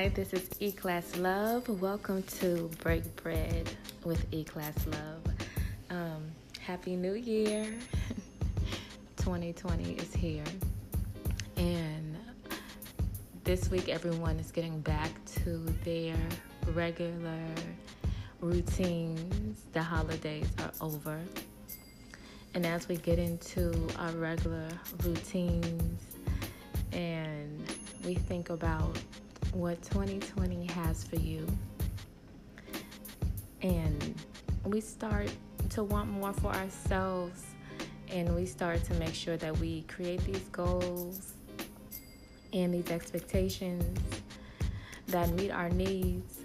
Hi, this is E Class Love. Welcome to Break Bread with E Class Love. Um, Happy New Year. 2020 is here. And this week, everyone is getting back to their regular routines. The holidays are over. And as we get into our regular routines and we think about what 2020 has for you, and we start to want more for ourselves, and we start to make sure that we create these goals and these expectations that meet our needs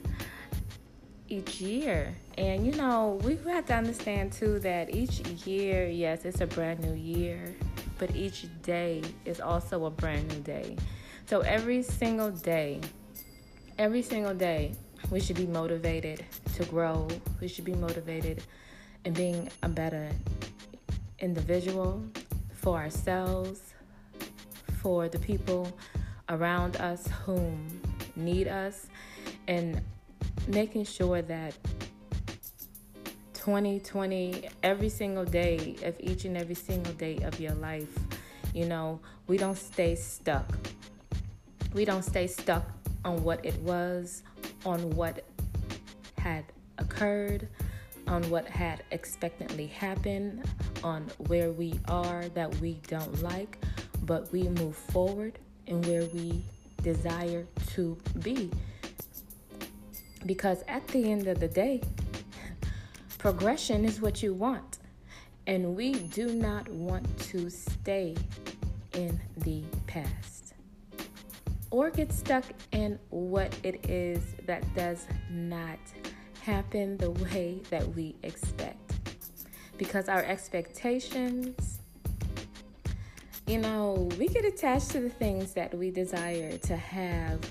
each year. And you know, we have to understand too that each year, yes, it's a brand new year, but each day is also a brand new day. So every single day, every single day, we should be motivated to grow. We should be motivated in being a better individual for ourselves, for the people around us whom need us, and making sure that 2020, every single day of each and every single day of your life, you know, we don't stay stuck. We don't stay stuck on what it was, on what had occurred, on what had expectantly happened, on where we are that we don't like, but we move forward and where we desire to be. Because at the end of the day, progression is what you want. And we do not want to stay in the past or get stuck in what it is that does not happen the way that we expect. Because our expectations, you know, we get attached to the things that we desire to have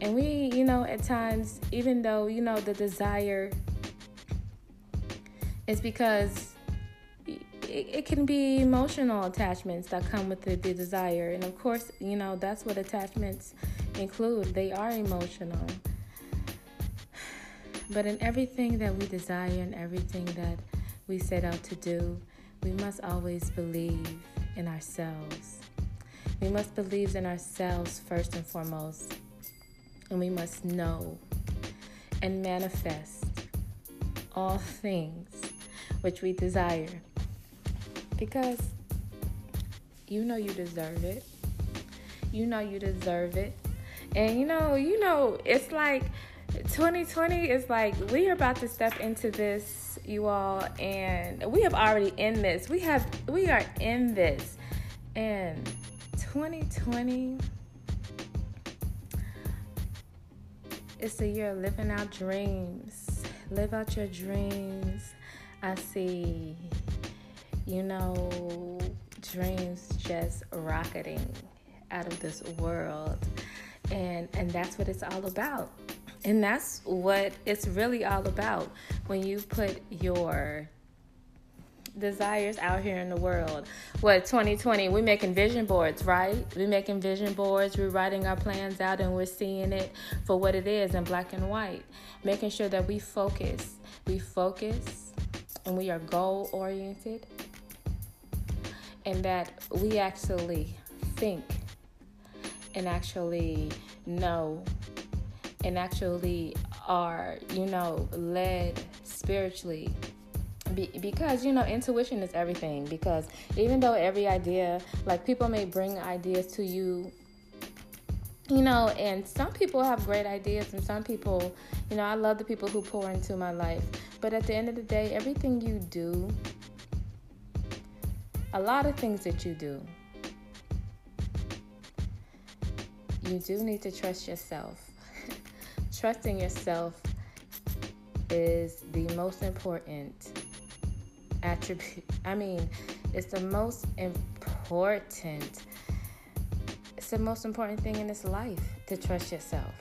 and we, you know, at times, even though, you know, the desire is because it, it can be emotional attachments that come with the, the desire. And of course, you know, that's what attachments include. They are emotional. But in everything that we desire and everything that we set out to do, we must always believe in ourselves. We must believe in ourselves first and foremost and we must know and manifest all things which we desire because you know you deserve it. You know you deserve it. And you know, you know, it's like 2020 is like we are about to step into this, you all, and we have already in this. We have we are in this. And 2020 It's the year of living out dreams. Live out your dreams. I see, you know, dreams just rocketing out of this world. And and that's what it's all about. And that's what it's really all about when you put your desires out here in the world. What 2020, we making vision boards, right? We making vision boards, we're writing our plans out and we're seeing it for what it is in black and white. Making sure that we focus. We focus and we are goal oriented. And that we actually think and actually know and actually are, you know, led spiritually. Be, because you know intuition is everything. Because even though every idea like people may bring ideas to you you know and some people have great ideas and some people you know i love the people who pour into my life. But at the end of the day everything you do a lot of things that you do you do need to trust yourself trusting yourself is the most important attribute. I mean, it's the most important. It's the most important thing in this life to trust yourself.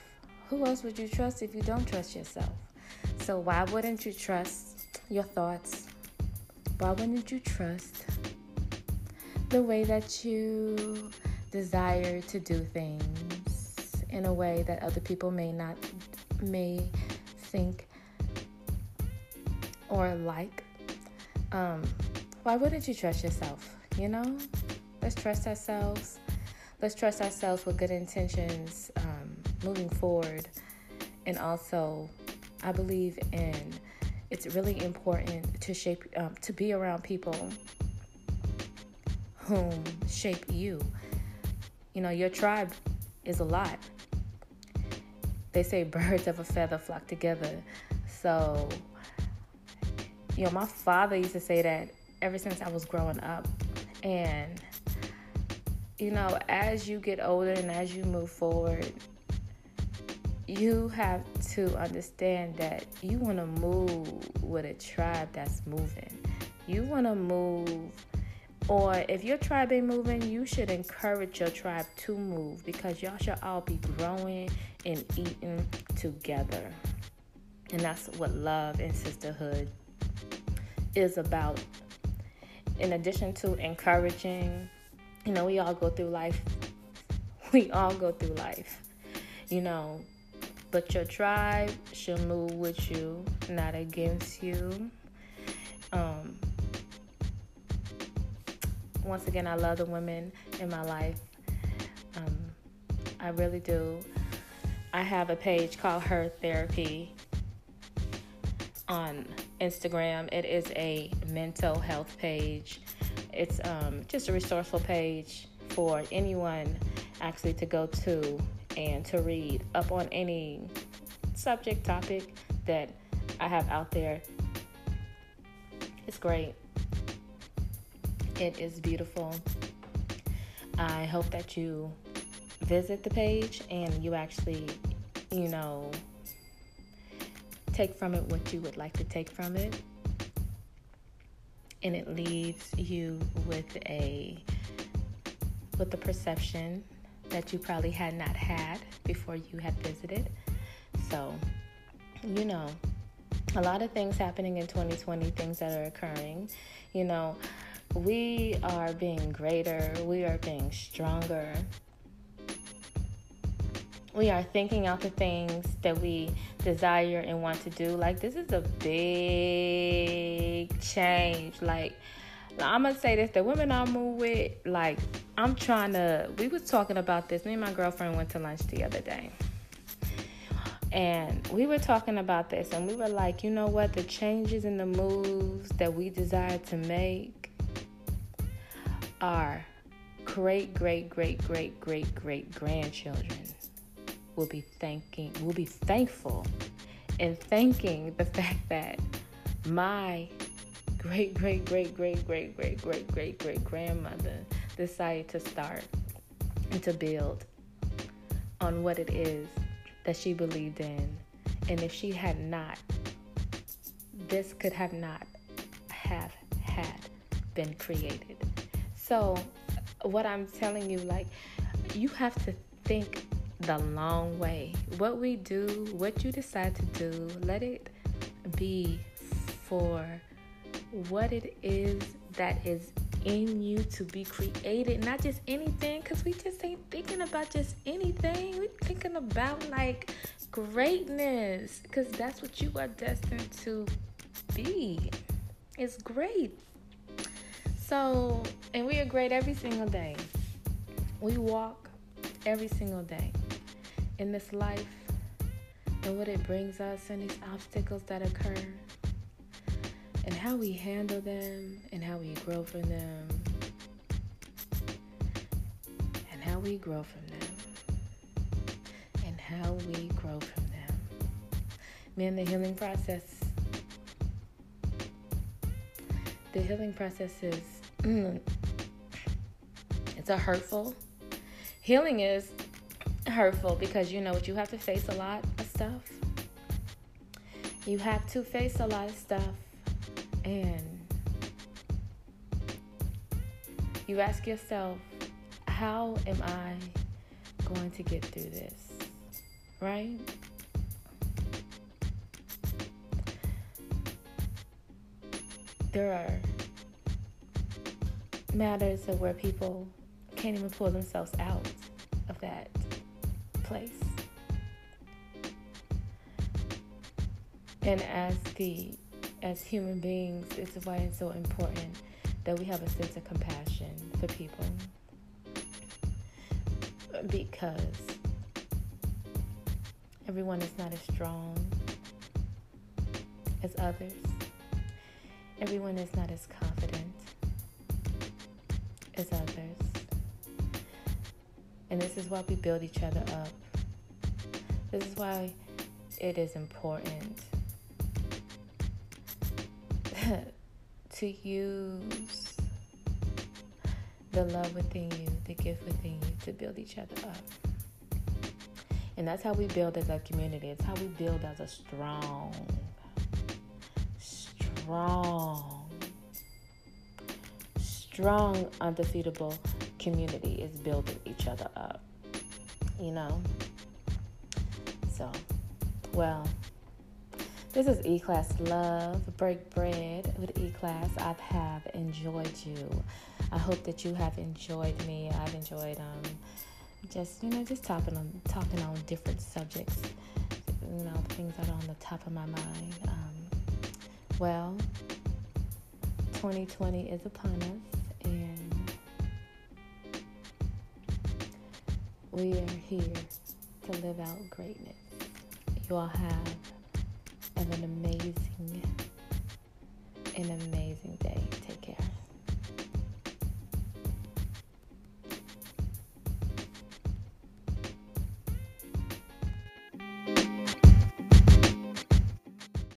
Who else would you trust if you don't trust yourself? So why wouldn't you trust your thoughts? Why wouldn't you trust the way that you desire to do things in a way that other people may not may think or like. Um, why wouldn't you trust yourself? You know, let's trust ourselves. Let's trust ourselves with good intentions um, moving forward. And also, I believe in it's really important to shape um, to be around people whom shape you. You know, your tribe is a lot. They say birds of a feather flock together. So, you know, my father used to say that ever since I was growing up. And, you know, as you get older and as you move forward, you have to understand that you want to move with a tribe that's moving. You want to move, or if your tribe ain't moving, you should encourage your tribe to move because y'all should all be growing and eating together. And that's what love and sisterhood is about. In addition to encouraging, you know, we all go through life. We all go through life. You know, but your tribe should move with you, not against you. Um, once again, I love the women in my life. Um, I really do. I have a page called Her Therapy on Instagram. It is a mental health page. It's um, just a resourceful page for anyone actually to go to and to read up on any subject topic that I have out there. It's great. It is beautiful. I hope that you visit the page and you actually, you know, take from it what you would like to take from it. And it leaves you with a with the perception that you probably had not had before you had visited. So, you know, a lot of things happening in 2020, things that are occurring. You know, we are being greater, we are being stronger. We are thinking out the things that we desire and want to do. Like, this is a big change. Like, I'm gonna say this: the women I move with, like, I'm trying to. We was talking about this. Me and my girlfriend went to lunch the other day, and we were talking about this, and we were like, you know what? The changes and the moves that we desire to make are great, great, great, great, great, great grandchildren will be thanking, will be thankful, and thanking the fact that my great, great, great, great, great, great, great, great, great grandmother decided to start and to build on what it is that she believed in. And if she had not, this could have not have had been created. So, what I'm telling you, like, you have to think the long way. What we do, what you decide to do, let it be for what it is that is in you to be created, not just anything, because we just ain't thinking about just anything. We're thinking about like greatness, because that's what you are destined to be. It's great. So, and we are great every single day. We walk every single day in this life and what it brings us and these obstacles that occur and how we handle them and how we grow from them and how we grow from them and how we grow from them. Man, the healing process. The healing process is Mm. it's a hurtful. Healing is hurtful because you know what you have to face a lot of stuff. You have to face a lot of stuff and you ask yourself, how am I going to get through this? Right? There are Matters of where people can't even pull themselves out of that place. And as the as human beings, it's why it's so important that we have a sense of compassion for people. Because everyone is not as strong as others. Everyone is not as confident as others. And this is why we build each other up. This is why it is important to use the love within you, the gift within you to build each other up. And that's how we build as a community. It's how we build as a strong, strong, strong, undefeatable community is building each other up. You know? So, well, this is E Class Love, Break Bread with E Class. I have enjoyed you. I hope that you have enjoyed me. I've enjoyed um just you know just talking on talking on different subjects. You know things that are on the top of my mind. Um, well, 2020 is upon us, and we are here to live out greatness. You all have an amazing, an amazing day. Take care.